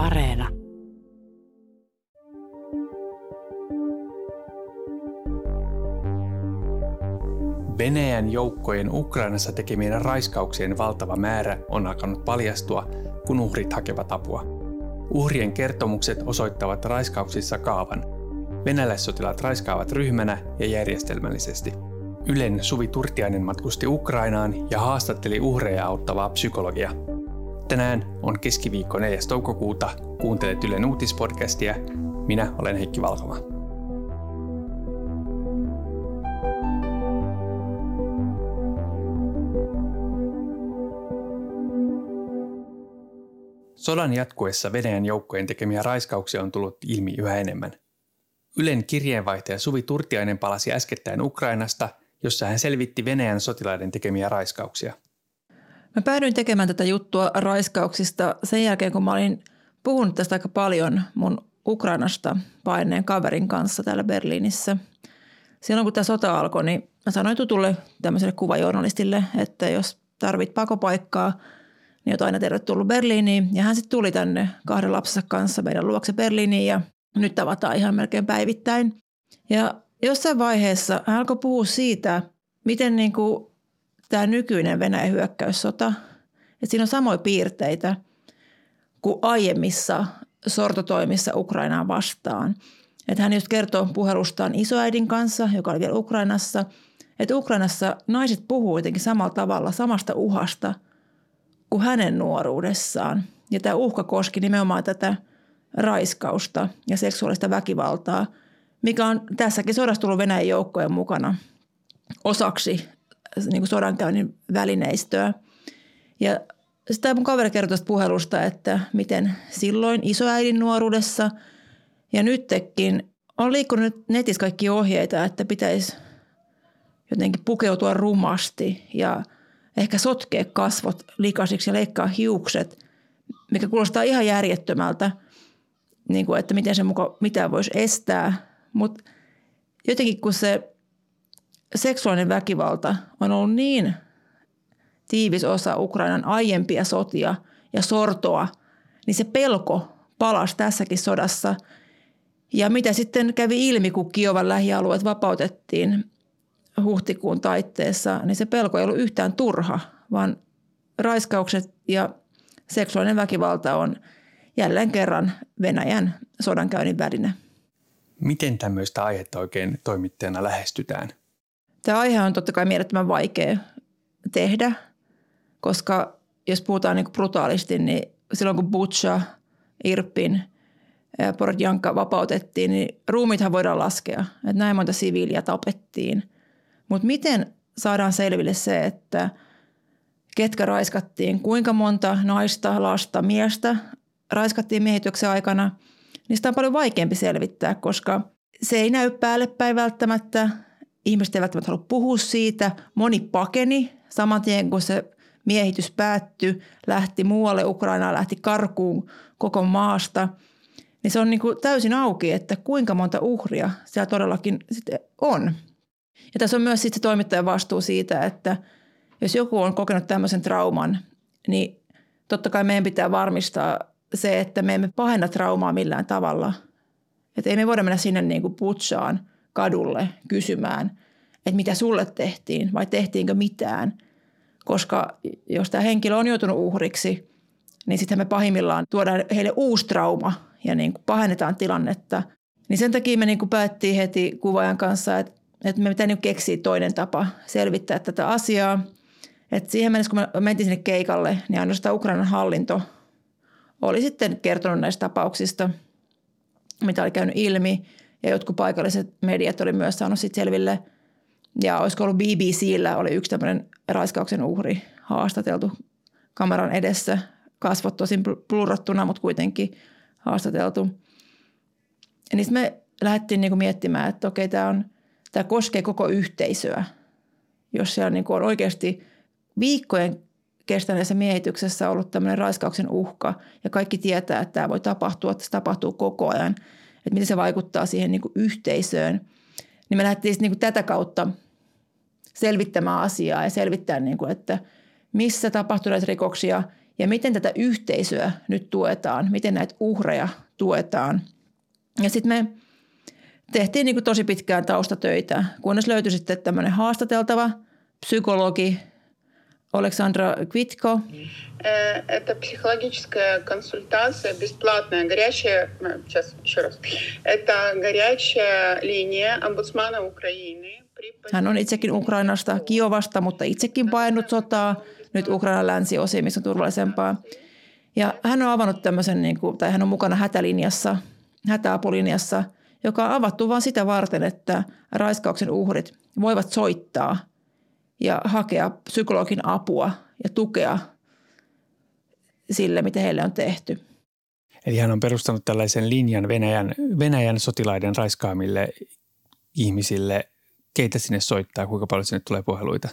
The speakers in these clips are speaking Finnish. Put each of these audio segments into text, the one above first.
Areena. Venäjän joukkojen Ukrainassa tekemien raiskauksien valtava määrä on alkanut paljastua, kun uhrit hakevat apua. Uhrien kertomukset osoittavat raiskauksissa kaavan. Venäläissotilaat raiskaavat ryhmänä ja järjestelmällisesti. Ylen Suvi Turtiainen matkusti Ukrainaan ja haastatteli uhreja auttavaa psykologia. Tänään on keskiviikko 4. toukokuuta. Kuuntelet Ylen uutispodcastia. Minä olen Heikki Valkoma. Sodan jatkuessa Venäjän joukkojen tekemiä raiskauksia on tullut ilmi yhä enemmän. Ylen kirjeenvaihtaja Suvi Turtiainen palasi äskettäin Ukrainasta, jossa hän selvitti Venäjän sotilaiden tekemiä raiskauksia. Mä päädyin tekemään tätä juttua raiskauksista sen jälkeen, kun mä olin puhunut tästä aika paljon mun Ukrainasta paineen kaverin kanssa täällä Berliinissä. Silloin kun tämä sota alkoi, niin mä sanoin tutulle tämmöiselle kuvajournalistille, että jos tarvit pakopaikkaa – niin olet aina tervetullut Berliiniin. Ja hän sitten tuli tänne kahden lapsensa kanssa meidän luokse Berliiniin ja nyt tavataan ihan melkein päivittäin. Ja jossain vaiheessa hän alkoi puhua siitä, miten niin kuin tämä nykyinen Venäjän hyökkäyssota, että siinä on samoja piirteitä kuin aiemmissa sortotoimissa Ukrainaan vastaan. Että hän just kertoo puhelustaan isoäidin kanssa, joka oli vielä Ukrainassa, että Ukrainassa naiset puhuu jotenkin samalla tavalla samasta uhasta – kuin hänen nuoruudessaan. Ja tämä uhka koski nimenomaan tätä raiskausta ja seksuaalista väkivaltaa, mikä on tässäkin sodassa tullut Venäjän joukkojen mukana osaksi niin kuin sodankäynnin välineistöä. Ja sitä mun kaveri kertoi tästä puhelusta, että miten silloin isoäidin nuoruudessa ja nytkin on liikkunut netissä kaikki ohjeita, että pitäisi jotenkin pukeutua rumasti ja – ehkä sotkea kasvot likasiksi ja leikkaa hiukset, mikä kuulostaa ihan järjettömältä, niin kuin, että miten se muka mitä voisi estää. Mutta jotenkin kun se seksuaalinen väkivalta on ollut niin tiivis osa Ukrainan aiempia sotia ja sortoa, niin se pelko palasi tässäkin sodassa. Ja mitä sitten kävi ilmi, kun Kiovan lähialueet vapautettiin huhtikuun taitteessa, niin se pelko ei ollut yhtään turha, vaan raiskaukset ja seksuaalinen väkivalta on jälleen kerran Venäjän sodankäynnin väline. Miten tämmöistä aihetta oikein toimittajana lähestytään? Tämä aihe on totta kai mielettömän vaikea tehdä, koska jos puhutaan niin brutaalisti, niin silloin kun Butcha, Irpin ja Porodjanka vapautettiin, niin ruumithan voidaan laskea. Että näin monta siviiliä tapettiin – mutta miten saadaan selville se, että ketkä raiskattiin, kuinka monta naista, lasta, miestä raiskattiin miehityksen aikana, sitä on paljon vaikeampi selvittää, koska se ei näy päälle päin välttämättä. Ihmiset eivät välttämättä halua puhua siitä. Moni pakeni saman tien, kun se miehitys päättyi, lähti muualle Ukrainaan, lähti karkuun koko maasta. Niin se on niin kuin täysin auki, että kuinka monta uhria siellä todellakin sitten on. Ja tässä on myös sitten toimittajan vastuu siitä, että jos joku on kokenut tämmöisen trauman, niin totta kai meidän pitää varmistaa se, että me emme pahenna traumaa millään tavalla. Että ei me voida mennä sinne niin kuin putsaan kadulle kysymään, että mitä sulle tehtiin vai tehtiinkö mitään. Koska jos tämä henkilö on joutunut uhriksi, niin sitten me pahimmillaan tuodaan heille uusi trauma ja niin kuin pahennetaan tilannetta. Niin sen takia me niin kuin päättiin heti kuvaajan kanssa, että että me pitää niin keksiä toinen tapa selvittää tätä asiaa. Et siihen mennessä, kun me mentiin sinne keikalle, niin ainoastaan Ukrainan hallinto oli sitten kertonut näistä tapauksista, mitä oli käynyt ilmi. Ja jotkut paikalliset mediat oli myös saanut sitten selville. Ja olisiko ollut BBCllä, oli yksi tämmöinen raiskauksen uhri haastateltu kameran edessä. Kasvot tosin plurrattuna, mutta kuitenkin haastateltu. Ja niin me lähdettiin niinku miettimään, että okei, tämä koskee koko yhteisöä. Jos siellä niin on oikeasti viikkojen kestäneessä miehityksessä ollut tämmöinen raiskauksen uhka ja kaikki tietää, että tämä voi tapahtua, että se tapahtuu koko ajan, että miten se vaikuttaa siihen niin kuin yhteisöön, niin me lähdettiin niin kuin tätä kautta selvittämään asiaa ja selvittää, niin kuin, että missä tapahtuu näitä rikoksia ja miten tätä yhteisöä nyt tuetaan, miten näitä uhreja tuetaan. Ja sitten me tehtiin niin kuin tosi pitkään taustatöitä, kunnes löytyi sitten tämmöinen haastateltava psykologi Александра Квитко. Это психологическая консультация, бесплатная, горячая, сейчас еще раз, это горячая линия омбудсмана Украины. Hän on itsekin Ukrainasta, Kiovasta, mutta itsekin painut sotaa, nyt Ukrainan länsiosiin, missä on turvallisempaa. Ja hän on avannut tämmöisen, niin kuin, tai hän on mukana hätälinjassa, hätäapulinjassa, joka on avattu vain sitä varten, että raiskauksen uhrit voivat soittaa – ja hakea psykologin apua ja tukea sille, mitä heille on tehty. Eli hän on perustanut tällaisen linjan Venäjän, Venäjän sotilaiden raiskaamille ihmisille. Keitä sinne soittaa, kuinka paljon sinne tulee puheluita?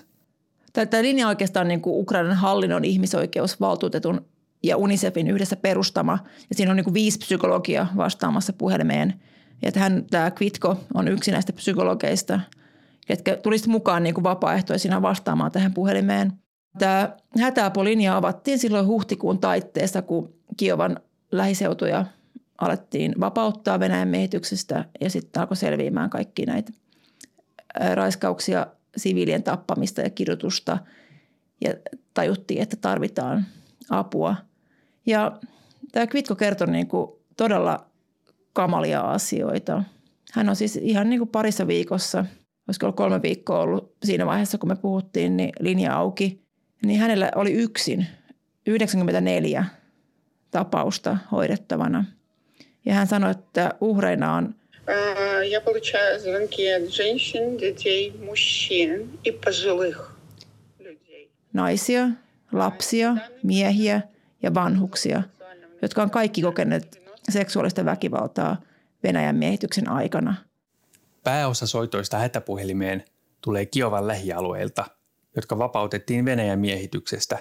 Tämä linja oikeastaan niin kuin Ukrainan hallinnon ihmisoikeusvaltuutetun ja UNICEFin yhdessä perustama. Ja siinä on niin kuin viisi psykologia vastaamassa puhelimeen. Ja hän, tämä Kvitko on yksi näistä psykologeista – ketkä tulisivat mukaan niin kuin vapaaehtoisina vastaamaan tähän puhelimeen. Tämä hätäapulinja avattiin silloin huhtikuun taitteessa, kun Kiovan lähiseutuja alettiin vapauttaa Venäjän miehityksestä ja sitten alkoi selviämään kaikki näitä raiskauksia, siviilien tappamista ja kirjoitusta ja tajuttiin, että tarvitaan apua. Ja tämä Kvitko kertoi niin kuin todella kamalia asioita. Hän on siis ihan niin kuin parissa viikossa – olisiko ollut kolme viikkoa ollut siinä vaiheessa, kun me puhuttiin, niin linja auki. Niin hänellä oli yksin 94 tapausta hoidettavana. Ja hän sanoi, että uhreina on Я получаю звонки от женщин, детей, мужчин и пожилых людей. Naisia, lapsia, miehiä ja vanhuksia, jotka on kaikki kokeneet seksuaalista väkivaltaa Venäjän miehityksen aikana – Pääosa soitoista hätäpuhelimeen tulee Kiovan lähialueilta, jotka vapautettiin Venäjän miehityksestä,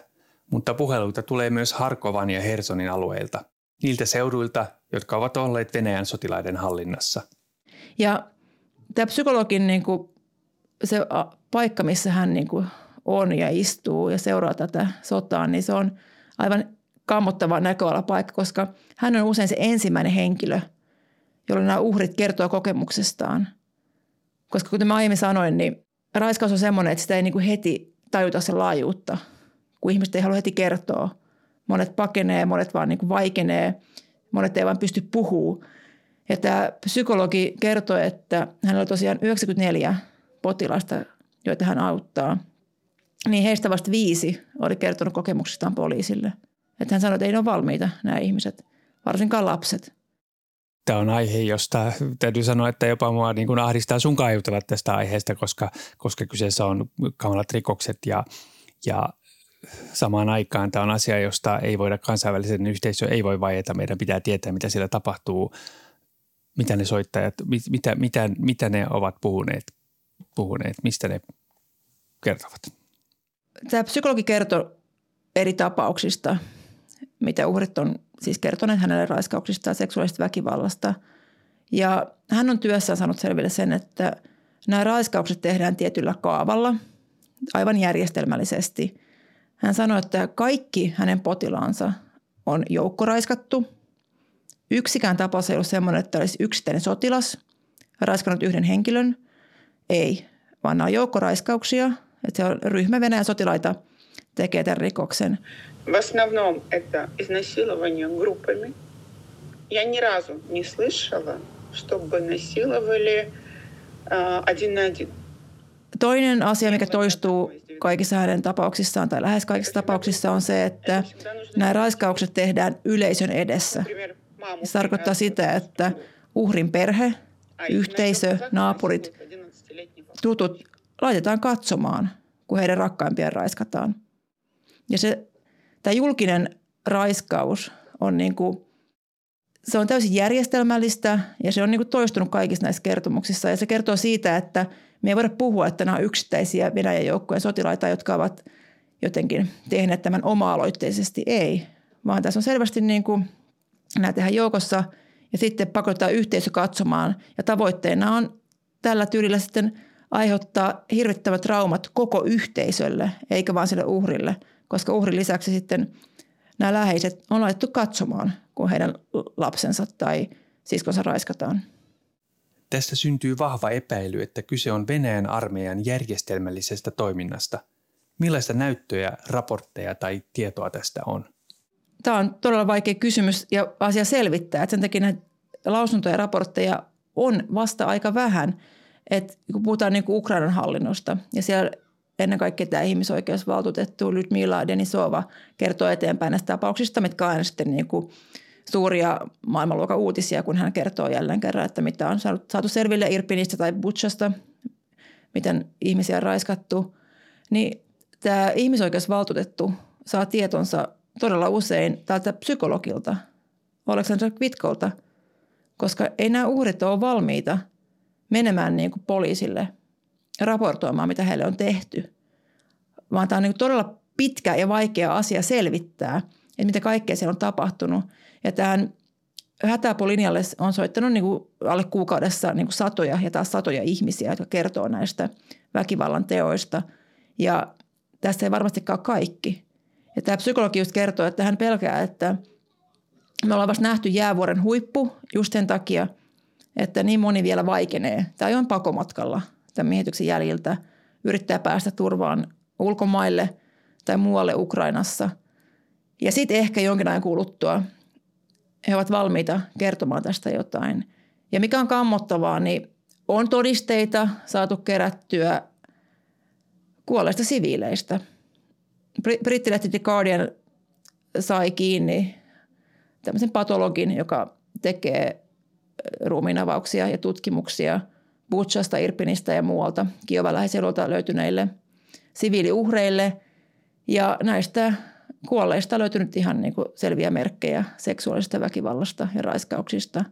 mutta puheluita tulee myös Harkovan ja Hersonin alueilta, niiltä seuduilta, jotka ovat olleet Venäjän sotilaiden hallinnassa. Ja tämä psykologin niin kuin, se paikka, missä hän niin kuin, on ja istuu ja seuraa tätä sotaa, niin se on aivan kammottava näköalapaikka, koska hän on usein se ensimmäinen henkilö, jolle nämä uhrit kertoo kokemuksestaan – koska kuten mä aiemmin sanoin, niin raiskaus on semmoinen, että sitä ei niin kuin heti tajuta sen laajuutta, kun ihmiset ei halua heti kertoa. Monet pakenee, monet vaan niin vaikenee, monet ei vaan pysty puhuu. Ja tämä psykologi kertoi, että hänellä on tosiaan 94 potilasta, joita hän auttaa. Niin heistä vasta viisi oli kertonut kokemuksistaan poliisille. Että hän sanoi, että ei ne ole valmiita nämä ihmiset, varsinkaan lapset tämä on aihe, josta täytyy sanoa, että jopa mua niin kuin ahdistaa sun jutella tästä aiheesta, koska, koska kyseessä on kamalat rikokset ja, ja samaan aikaan tämä on asia, josta ei voida kansainvälisen yhteisö ei voi vaieta. Meidän pitää tietää, mitä siellä tapahtuu, mitä ne soittajat, mitä, mitä, mitä ne ovat puhuneet, puhuneet, mistä ne kertovat. Tämä psykologi kertoo eri tapauksista, mitä uhrit on siis kertoneet hänelle raiskauksista ja seksuaalisesta väkivallasta. Ja hän on työssään saanut selville sen, että nämä raiskaukset tehdään tietyllä kaavalla, aivan järjestelmällisesti. Hän sanoi, että kaikki hänen potilaansa on joukkoraiskattu. Yksikään tapaus ei ollut sellainen, että olisi yksittäinen sotilas raiskannut yhden henkilön. Ei, vaan nämä on joukkoraiskauksia. Että se on ryhmä Venäjän sotilaita tekee tämän rikoksen. В основном это изнасилование группами. Я ни разу не слышала, чтобы насиловали э, один на один. Toinen asia, mikä toistuu kaikissa hänen tapauksissaan tai lähes kaikissa tapauksissa on se, että nämä raiskaukset tehdään yleisön edessä. Se tarkoittaa sitä, että uhrin perhe, yhteisö, naapurit, tutut laitetaan katsomaan, kun heidän rakkaimpien raiskataan. ja se tämä julkinen raiskaus on niin kuin, se on täysin järjestelmällistä ja se on niin kuin toistunut kaikissa näissä kertomuksissa. Ja se kertoo siitä, että me ei voida puhua, että nämä on yksittäisiä Venäjän joukkojen sotilaita, jotka ovat jotenkin tehneet tämän oma-aloitteisesti. Ei, vaan tässä on selvästi niin kuin, nämä tehdään joukossa ja sitten pakotetaan yhteisö katsomaan. Ja tavoitteena on tällä tyylillä sitten aiheuttaa hirvittävät traumat koko yhteisölle, eikä vain sille uhrille – koska uhrin lisäksi sitten nämä läheiset on laitettu katsomaan, kun heidän lapsensa tai siskonsa raiskataan. Tästä syntyy vahva epäily, että kyse on Venäjän armeijan järjestelmällisestä toiminnasta. Millaista näyttöjä, raportteja tai tietoa tästä on? Tämä on todella vaikea kysymys ja asia selvittää. Että sen takia näitä lausuntoja ja raportteja on vasta aika vähän. että kun puhutaan niin kuin Ukrainan hallinnosta ja siellä ennen kaikkea tämä ihmisoikeusvaltuutettu Lyudmila Denisova kertoo eteenpäin näistä tapauksista, mitkä on sitten niin kuin suuria maailmanluokan uutisia, kun hän kertoo jälleen kerran, että mitä on saatu selville Irpinistä tai Butchasta, miten ihmisiä on raiskattu. Niin tämä ihmisoikeusvaltuutettu saa tietonsa todella usein tältä psykologilta, Aleksandr Kvitkolta, koska ei nämä uhrit ole valmiita menemään niin kuin poliisille raportoimaan, mitä heille on tehty. Vaan tämä on niin todella pitkä ja vaikea asia selvittää, että mitä kaikkea siellä on tapahtunut. Ja tähän hätäapulinjalle on soittanut niin kuin alle kuukaudessa niin kuin satoja ja taas satoja ihmisiä, jotka kertoo näistä väkivallan teoista. Ja tässä ei varmastikaan kaikki. Ja tämä psykologi just kertoo, että hän pelkää, että me ollaan vasta nähty jäävuoren huippu just sen takia, että niin moni vielä vaikenee tai on pakomatkalla tämän miehityksen jäljiltä, yrittää päästä turvaan ulkomaille tai muualle Ukrainassa. Ja sitten ehkä jonkin ajan kuluttua he ovat valmiita kertomaan tästä jotain. Ja mikä on kammottavaa, niin on todisteita saatu kerättyä kuolleista siviileistä. Brittilehti The Guardian sai kiinni tämmöisen patologin, joka tekee ruumiinavauksia ja tutkimuksia Butchasta, Irpinistä ja muualta Kiovan läheiselulta löytyneille siviiliuhreille. Ja näistä kuolleista löytynyt ihan niin kuin selviä merkkejä seksuaalisesta väkivallasta ja raiskauksista.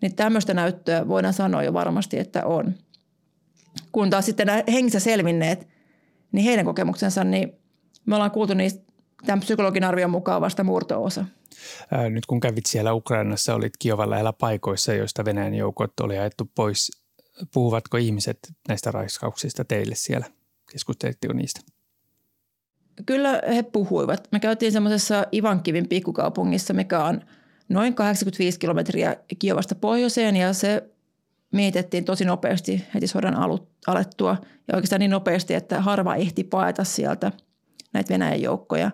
Niin tämmöistä näyttöä voidaan sanoa jo varmasti, että on. Kun taas sitten nämä hengissä selvinneet, niin heidän kokemuksensa, niin me ollaan kuultu niistä tämän psykologin arvion mukaan vasta murto-osa. Nyt kun kävit siellä Ukrainassa, olit Kiovan lähellä paikoissa, joista Venäjän joukot oli ajettu pois. Puhuvatko ihmiset näistä raiskauksista teille siellä? Keskustelitteko niistä? Kyllä he puhuivat. Me käytiin semmoisessa Ivankivin pikkukaupungissa, mikä on noin 85 kilometriä Kiovasta pohjoiseen ja se mietettiin tosi nopeasti heti sodan alettua ja oikeastaan niin nopeasti, että harva ehti paeta sieltä näitä Venäjän joukkoja.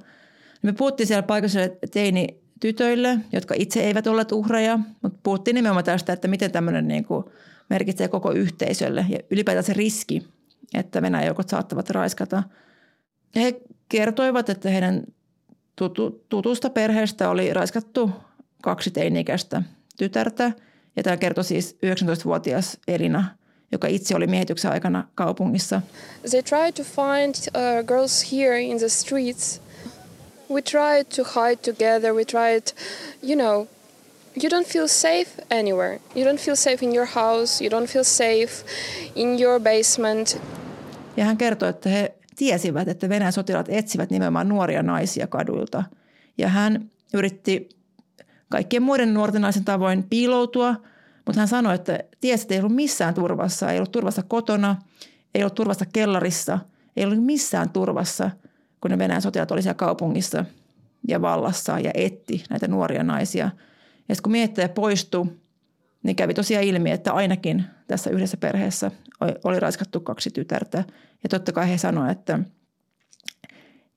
Me puhuttiin siellä paikallisille teini-tytöille, jotka itse eivät olleet uhreja, mutta puhuttiin nimenomaan tästä, että miten tämmöinen niin kuin merkitsee koko yhteisölle ja ylipäätään se riski, että Venäjän joukot saattavat raiskata. He kertoivat, että heidän tutu, tutusta perheestä oli raiskattu kaksi teini-ikäistä tytärtä. Ja tämä kertoi siis 19-vuotias Elina, joka itse oli miehityksen aikana kaupungissa. They try to find uh, girls here in the streets. We tried to hide together. We tried, you know, you don't feel safe anywhere. You don't feel safe in your house. You don't feel safe in your basement. Ja hän kertoi, että he tiesivät, että Venäjän sotilaat etsivät nimenomaan nuoria naisia kaduilta. Ja hän yritti kaikkien muiden nuorten naisen tavoin piiloutua, mutta hän sanoi, että tiesi, että ei ollut missään turvassa. Ei ollut turvassa kotona, ei ollut turvassa kellarissa, ei ollut missään turvassa, kun ne Venäjän sotilaat oli siellä kaupungissa ja vallassa ja etti näitä nuoria naisia. Ja kun miettäjä poistui, niin kävi tosiaan ilmi, että ainakin tässä yhdessä perheessä oli raiskattu kaksi tytärtä. Ja totta kai he sanoivat, että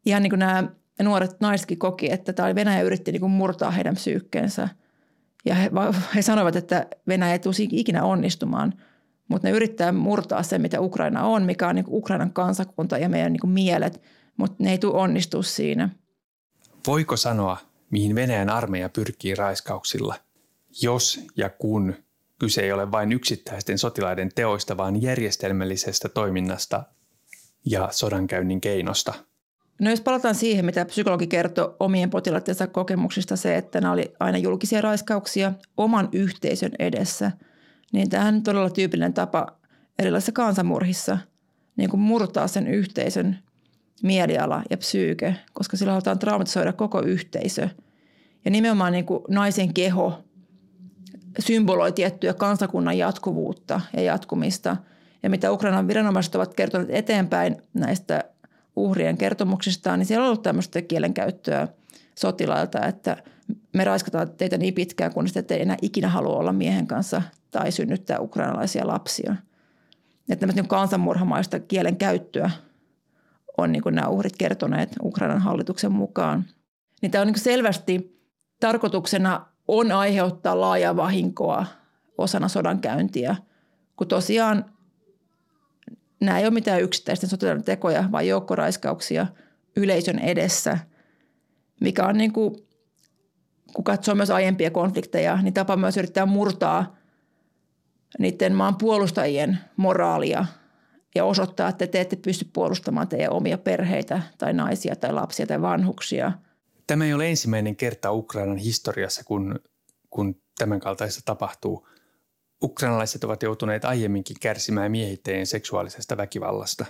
ihan niin kuin nämä nuoret naisetkin koki, että tämä Venäjä yritti niin kuin murtaa heidän psyykkeensä. Ja he, he sanoivat, että Venäjä ei tule ikinä onnistumaan, mutta ne yrittää murtaa sen, mitä Ukraina on, mikä on niin kuin Ukrainan kansakunta ja meidän niin kuin mielet, mutta ne ei tule onnistua siinä. Voiko sanoa, mihin Venäjän armeija pyrkii raiskauksilla, jos ja kun kyse ei ole vain yksittäisten sotilaiden teoista, vaan järjestelmällisestä toiminnasta ja sodankäynnin keinosta. No jos palataan siihen, mitä psykologi kertoi omien potilaittensa kokemuksista, se, että nämä oli aina julkisia raiskauksia oman yhteisön edessä, niin tämähän on todella tyypillinen tapa erilaisissa kansanmurhissa niin kuin murtaa sen yhteisön mieliala ja psyyke, koska sillä halutaan traumatisoida koko yhteisö. Ja nimenomaan niin kuin naisen keho symboloi tiettyä kansakunnan jatkuvuutta ja jatkumista – ja mitä Ukrainan viranomaiset ovat kertoneet eteenpäin näistä uhrien kertomuksistaan, niin siellä on ollut tämmöistä kielenkäyttöä sotilailta, että me raiskataan teitä niin pitkään, kun ette enää ikinä halua olla miehen kanssa tai synnyttää ukrainalaisia lapsia. Että tämmöistä niin kansanmurhamaista kielen käyttöä on niin kuin nämä uhrit kertoneet Ukrainan hallituksen mukaan. Niin tämä on niin selvästi tarkoituksena on aiheuttaa laajaa vahinkoa osana sodankäyntiä, kun tosiaan nämä ei ole mitään yksittäisten sotilaiden tekoja, vaan joukkoraiskauksia yleisön edessä, mikä on niin kuin, kun katsoo myös aiempia konflikteja, niin tapa myös yrittää murtaa niiden maan puolustajien moraalia ja osoittaa, että te ette pysty puolustamaan teidän omia perheitä tai naisia tai lapsia tai vanhuksia. Tämä ei ole ensimmäinen kerta Ukrainan historiassa, kun, kun tämän kaltaista tapahtuu – ukrainalaiset ovat joutuneet aiemminkin kärsimään miehittäjien seksuaalisesta väkivallasta.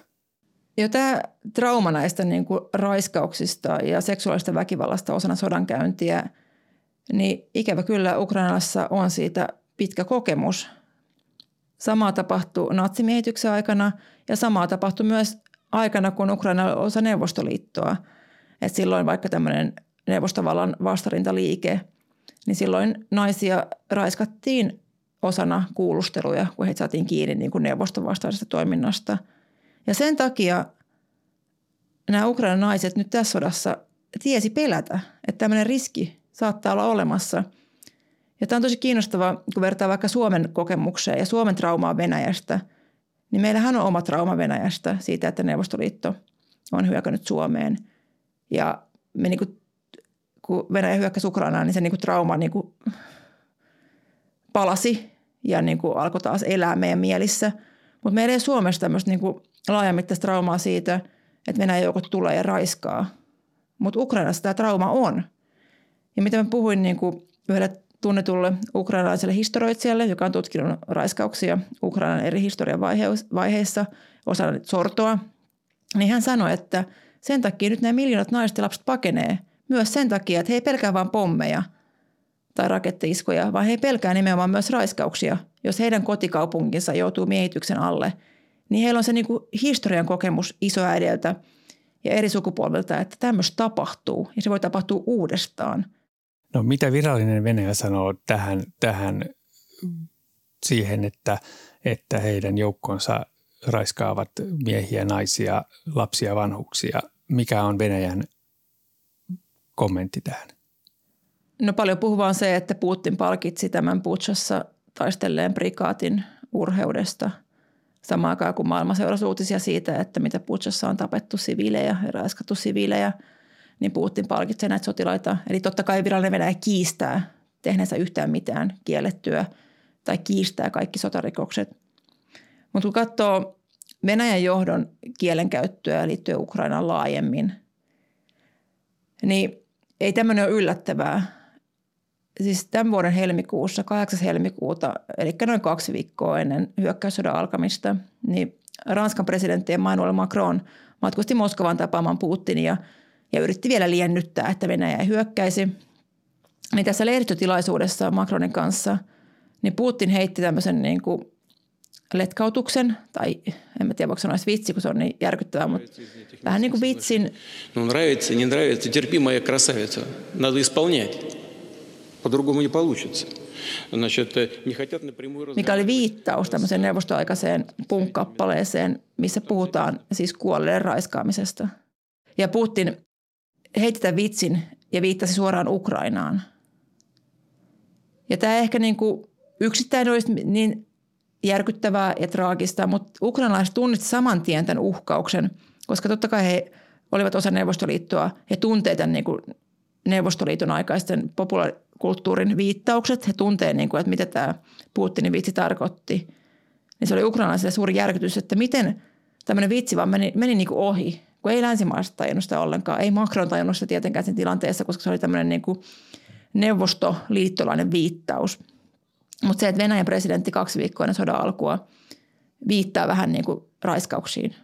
Jo tämä trauma näistä niin kuin raiskauksista ja seksuaalista väkivallasta osana sodankäyntiä, niin ikävä kyllä Ukrainassa on siitä pitkä kokemus. Samaa tapahtui natsimiehityksen aikana ja samaa tapahtui myös aikana, kun Ukraina oli osa Neuvostoliittoa. Et silloin vaikka tämmöinen neuvostovallan vastarintaliike, niin silloin naisia raiskattiin osana kuulusteluja, kun heitä saatiin kiinni niin kuin neuvoston vastaisesta toiminnasta. Ja sen takia nämä Ukrainan naiset nyt tässä sodassa tiesi pelätä, että tämmöinen riski saattaa olla olemassa. Ja tämä on tosi kiinnostavaa, kun vertaa vaikka Suomen kokemukseen ja Suomen traumaa Venäjästä, niin meillähän on oma trauma Venäjästä siitä, että Neuvostoliitto on hyökännyt Suomeen. Ja me niin kuin, kun Venäjä hyökkäsi Ukrainaan, niin se niin kuin trauma niin kuin palasi ja niin kuin alkoi taas elää meidän mielissä. Mutta meillä ei Suomessa tämmöistä niin kuin laajamittaista traumaa siitä, että Venäjän joukot tulee ja raiskaa. Mutta Ukrainassa tämä trauma on. Ja mitä mä puhuin niin kuin yhdelle tunnetulle ukrainalaiselle historioitsijalle, joka on tutkinut raiskauksia Ukrainan eri historian vaiheissa osana sortoa, niin hän sanoi, että sen takia nyt nämä miljoonat naiset ja lapset pakenee. Myös sen takia, että he ei pelkää vain pommeja – tai rakettiiskoja, vaan he pelkää nimenomaan myös raiskauksia. Jos heidän kotikaupunkinsa joutuu miehityksen alle, niin heillä on se niin kuin historian kokemus isoäideltä ja eri sukupolvilta, että tämmöistä tapahtuu ja se voi tapahtua uudestaan. No mitä virallinen Venäjä sanoo tähän, tähän siihen, että, että heidän joukkonsa raiskaavat miehiä, naisia, lapsia, vanhuksia? Mikä on Venäjän kommentti tähän? No paljon puhuvaa on se, että Putin palkitsi tämän Butchassa taistelleen prikaatin urheudesta samaan aikaan, kun maailma seurasi uutisia siitä, että mitä Butchassa on tapettu siviilejä ja raiskattu siviilejä, niin Putin palkitsee näitä sotilaita. Eli totta kai virallinen Venäjä kiistää tehneensä yhtään mitään kiellettyä tai kiistää kaikki sotarikokset. Mutta kun katsoo Venäjän johdon kielenkäyttöä liittyen Ukrainaan laajemmin, niin ei tämmöinen ole yllättävää siis tämän vuoden helmikuussa, 8. helmikuuta, eli noin kaksi viikkoa ennen hyökkäyssodan alkamista, niin Ranskan presidentti Emmanuel Macron matkusti Moskovan tapaamaan Putinia ja yritti vielä liennyttää, että Venäjä ei hyökkäisi. Niin tässä lehdistötilaisuudessa Macronin kanssa, niin Putin heitti tämmöisen niin kuin letkautuksen, tai en mä tiedä voiko sanoa vitsi, kun se on niin järkyttävää, mutta vähän niin kuin vitsin. No нравится, не нравится, терпи, моя красавица. Надо исполнять. По-другому не получится. Значит, не хотят напрямую Mikä oli viittaus tämmöiseen neuvostoaikaiseen punkkappaleeseen, missä puhutaan siis kuolleen raiskaamisesta. Ja Putin heitti tämän vitsin ja viittasi suoraan Ukrainaan. Ja tämä ehkä niin kuin yksittäin olisi niin järkyttävää ja traagista, mutta ukrainalaiset tunnistivat saman tien tämän uhkauksen, koska totta kai he olivat osa Neuvostoliittoa. He tuntevat tämän niin kuin Neuvostoliiton aikaisten popula- kulttuurin viittaukset. He tuntee, niin kuin, että mitä tämä Putinin vitsi tarkoitti. Niin se oli ukrainalaisille suuri järkytys, että miten tämmöinen vitsi vaan meni, meni niin kuin ohi, kun ei länsimaalaiset tajunnut sitä ollenkaan. Ei Macron tajunnut sitä tietenkään siinä tilanteessa, koska se oli tämmöinen niin kuin neuvostoliittolainen viittaus. Mutta se, että Venäjän presidentti kaksi viikkoa ennen sodan alkua viittaa vähän niin kuin raiskauksiin,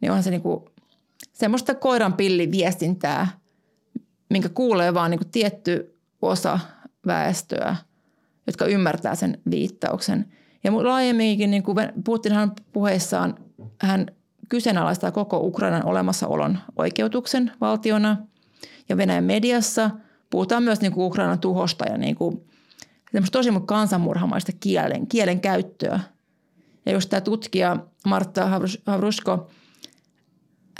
niin onhan se niin kuin semmoista koiran pilli viestintää, minkä kuulee vaan niin kuin tietty osa väestöä, jotka ymmärtää sen viittauksen. Ja laajemminkin, niin kuin Putinhan puheissaan, hän kyseenalaistaa koko Ukrainan olemassaolon oikeutuksen valtiona ja Venäjän mediassa puhutaan myös niin kuin Ukrainan tuhosta ja niin kuin, tosi kansanmurhamaista kielen, kielen käyttöä. Ja just tämä tutkija Martta Havrusko,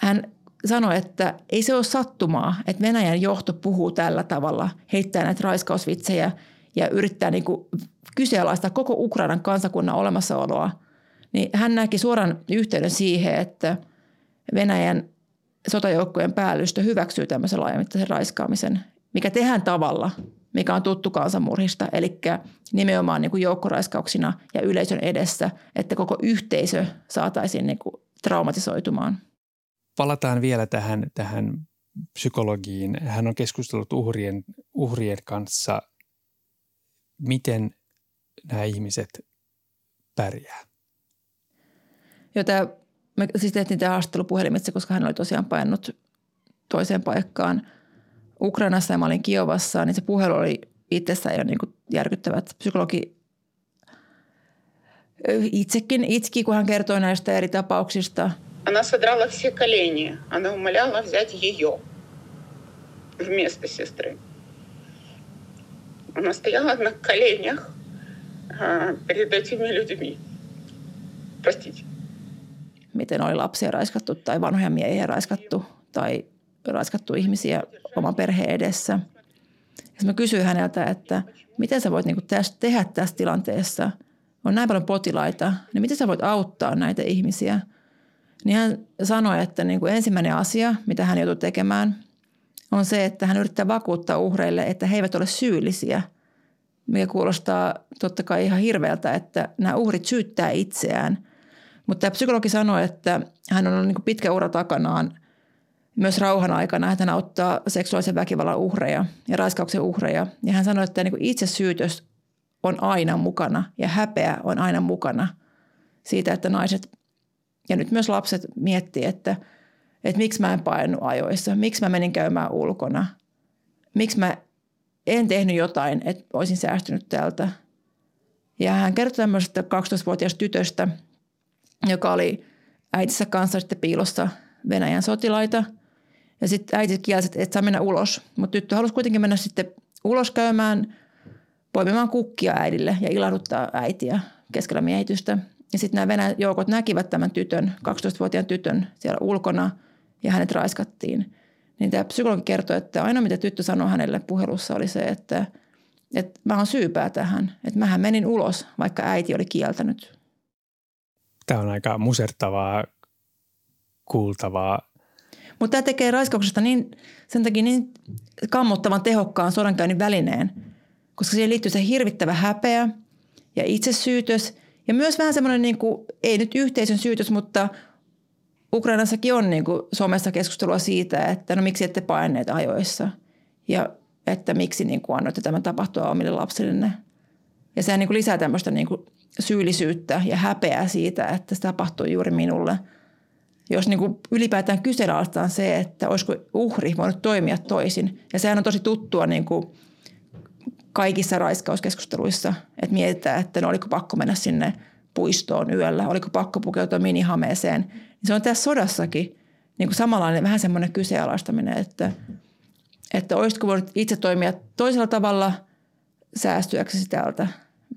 hän sanoi, että ei se ole sattumaa, että Venäjän johto puhuu tällä tavalla, heittää näitä raiskausvitsejä ja yrittää niin kuin kyseenalaistaa koko Ukrainan kansakunnan olemassaoloa. Niin hän näki suoran yhteyden siihen, että Venäjän sotajoukkojen päällystö hyväksyy tämmöisen laajamittaisen raiskaamisen, mikä tehdään tavalla, mikä on tuttu kansanmurhista, eli nimenomaan niin kuin joukkoraiskauksina ja yleisön edessä, että koko yhteisö saataisiin niin kuin traumatisoitumaan – palataan vielä tähän, tähän psykologiin. Hän on keskustellut uhrien, uhrien kanssa, miten nämä ihmiset pärjää Joo, tämä, me siis tehtiin tämä haastattelu puhelimitse, koska hän oli tosiaan painut toiseen paikkaan Ukrainassa ja mä olin Kiovassa, niin se puhelu oli itsessään jo niin kuin järkyttävät. Psykologi itsekin itki, kun hän kertoi näistä eri tapauksista – Она содрала все колени. Она умоляла взять ее вместо сестры. Она стояла на коленях а, перед этими людьми. Простите. Miten oli lapsia raiskattu tai vanhoja miehiä raiskattu tai raiskattu ihmisiä oman perheen edessä. Ja mä kysyin häneltä, että miten sä voit niinku tästä, tehdä tässä tilanteessa. On näin paljon potilaita, niin miten sä voit auttaa näitä ihmisiä – niin hän sanoi, että niin kuin ensimmäinen asia, mitä hän joutui tekemään, on se, että hän yrittää vakuuttaa uhreille, että he eivät ole syyllisiä, mikä kuulostaa totta kai ihan hirveältä, että nämä uhrit syyttää itseään. Mutta tämä psykologi sanoi, että hän on ollut niin pitkä ura takanaan myös rauhan aikana, että hän auttaa seksuaalisen väkivallan uhreja ja raiskauksen uhreja. Ja hän sanoi, että niin itse syytös on aina mukana ja häpeä on aina mukana siitä, että naiset ja nyt myös lapset miettii, että, että miksi mä en painut ajoissa, miksi mä menin käymään ulkona, miksi mä en tehnyt jotain, että olisin säästynyt tältä. Ja hän kertoi tämmöisestä 12-vuotiaasta tytöstä, joka oli äitissä kanssa sitten piilossa Venäjän sotilaita. Ja sitten äiti kielsi, että saa mennä ulos. Mutta tyttö halusi kuitenkin mennä sitten ulos käymään, poimimaan kukkia äidille ja ilahduttaa äitiä keskellä miehitystä. Ja sitten nämä Venäjän joukot näkivät tämän tytön, 12-vuotiaan tytön siellä ulkona ja hänet raiskattiin. Niin tämä psykologi kertoi, että ainoa mitä tyttö sanoi hänelle puhelussa oli se, että, että mä oon syypää tähän. Että mähän menin ulos, vaikka äiti oli kieltänyt. Tämä on aika musertavaa, kuultavaa. Mutta tämä tekee raiskauksesta niin, sen takia niin kammottavan tehokkaan sodankäynnin välineen, koska siihen liittyy se hirvittävä häpeä ja itsesyytös – ja myös vähän semmoinen, niin kuin, ei nyt yhteisön syytös, mutta Ukrainassakin on niin kuin somessa keskustelua siitä, että no miksi ette paineet ajoissa ja että miksi niin kuin annoitte tämän tapahtua omille lapsillenne. Ja sehän niin lisää tämmöistä niin syyllisyyttä ja häpeää siitä, että se tapahtui juuri minulle. Jos niin kuin ylipäätään kyseenalaistaan se, että olisiko uhri voinut toimia toisin. Ja sehän on tosi tuttua niin kuin – kaikissa raiskauskeskusteluissa, että mietitään, että no oliko pakko mennä sinne puistoon yöllä, oliko pakko pukeutua minihameeseen. Niin se on tässä sodassakin niin kuin samanlainen vähän semmoinen kyseenalaistaminen, että, että olisiko voinut itse toimia toisella tavalla säästyäksesi täältä,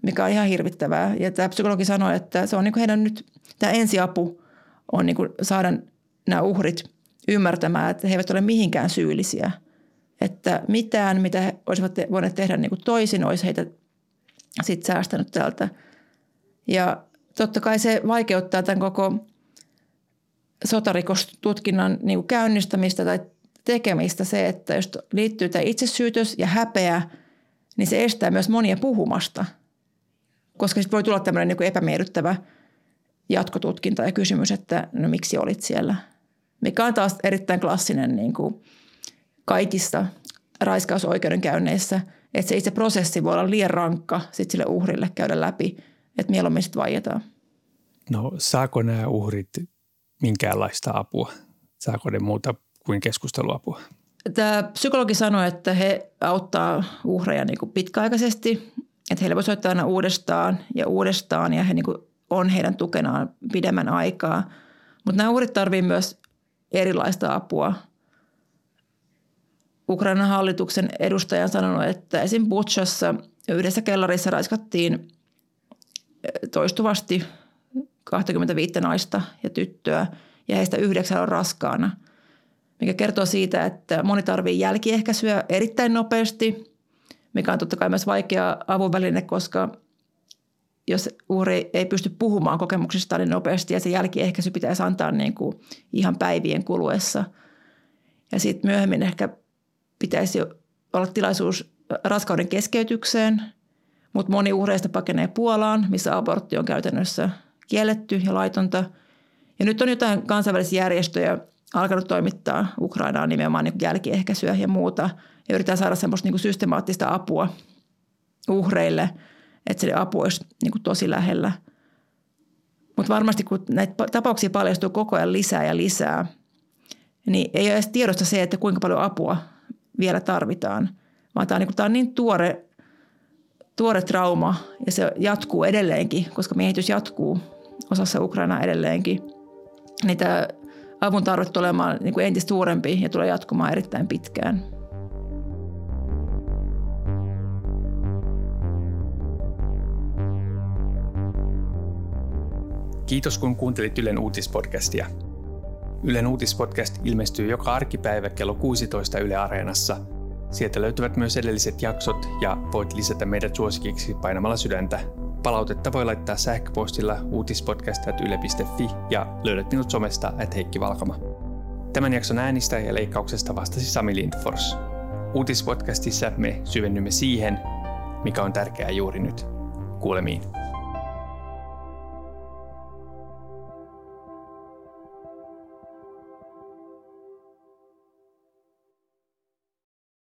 mikä on ihan hirvittävää. Ja tämä psykologi sanoi, että se on niin heidän nyt, tämä ensiapu on niin saada nämä uhrit ymmärtämään, että he eivät ole mihinkään syyllisiä – että mitään, mitä he olisivat voineet tehdä niin toisin, olisi heitä sitten säästänyt tältä. Ja totta kai se vaikeuttaa tämän koko sotarikostutkinnan niin kuin käynnistämistä tai tekemistä se, että jos liittyy tämä itsesyytös ja häpeä, niin se estää myös monia puhumasta, koska sitten voi tulla tämmöinen niin epämiellyttävä jatkotutkinta ja kysymys, että no miksi olit siellä, mikä on taas erittäin klassinen niin kuin kaikissa raiskausoikeudenkäynneissä, että se itse prosessi voi olla liian rankka sit sille uhrille käydä läpi, että mieluummin sitten vaietaan. No saako nämä uhrit minkäänlaista apua? Saako ne muuta kuin keskusteluapua? Tämä psykologi sanoi, että he auttaa uhreja niin kuin pitkäaikaisesti, että heille voi soittaa aina uudestaan ja uudestaan ja he niin kuin on heidän tukenaan pidemmän aikaa. Mutta nämä uhrit tarvitsevat myös erilaista apua – Ukrainan hallituksen edustaja on sanonut, että esim. Butchassa yhdessä kellarissa raiskattiin toistuvasti 25 naista ja tyttöä ja heistä yhdeksän on raskaana, mikä kertoo siitä, että moni tarvii jälkiehkäisyä erittäin nopeasti, mikä on totta kai myös vaikea avunväline, koska jos uhri ei pysty puhumaan kokemuksistaan niin nopeasti ja se jälkiehkäisy pitäisi antaa niin kuin ihan päivien kuluessa. Ja sitten myöhemmin ehkä pitäisi olla tilaisuus raskauden keskeytykseen, mutta moni uhreista pakenee Puolaan, missä abortti on käytännössä kielletty ja laitonta. Ja nyt on jotain kansainvälisiä järjestöjä alkanut toimittaa Ukrainaan nimenomaan niin jälkiehkäisyä ja muuta. Ja yritetään saada semmoista niin systemaattista apua uhreille, että se apu olisi niin kuin tosi lähellä. Mutta varmasti kun näitä tapauksia paljastuu koko ajan lisää ja lisää, niin ei ole edes tiedosta se, että kuinka paljon apua vielä tarvitaan. Vaan tämä on niin, tämä on niin tuore, tuore trauma ja se jatkuu edelleenkin, koska miehitys jatkuu osassa Ukrainaa edelleenkin. Niin tämä avun tarve tulee olemaan niin entistä suurempi ja tulee jatkumaan erittäin pitkään. Kiitos kun kuuntelit Ylen uutispodcastia. Ylen uutispodcast ilmestyy joka arkipäivä kello 16 Yle Areenassa. Sieltä löytyvät myös edelliset jaksot ja voit lisätä meidät suosikiksi painamalla sydäntä. Palautetta voi laittaa sähköpostilla uutispodcast.yle.fi ja löydät minut somesta at Heikki Valkama. Tämän jakson äänistä ja leikkauksesta vastasi Sami Lindfors. Uutispodcastissa me syvennymme siihen, mikä on tärkeää juuri nyt. Kuulemiin.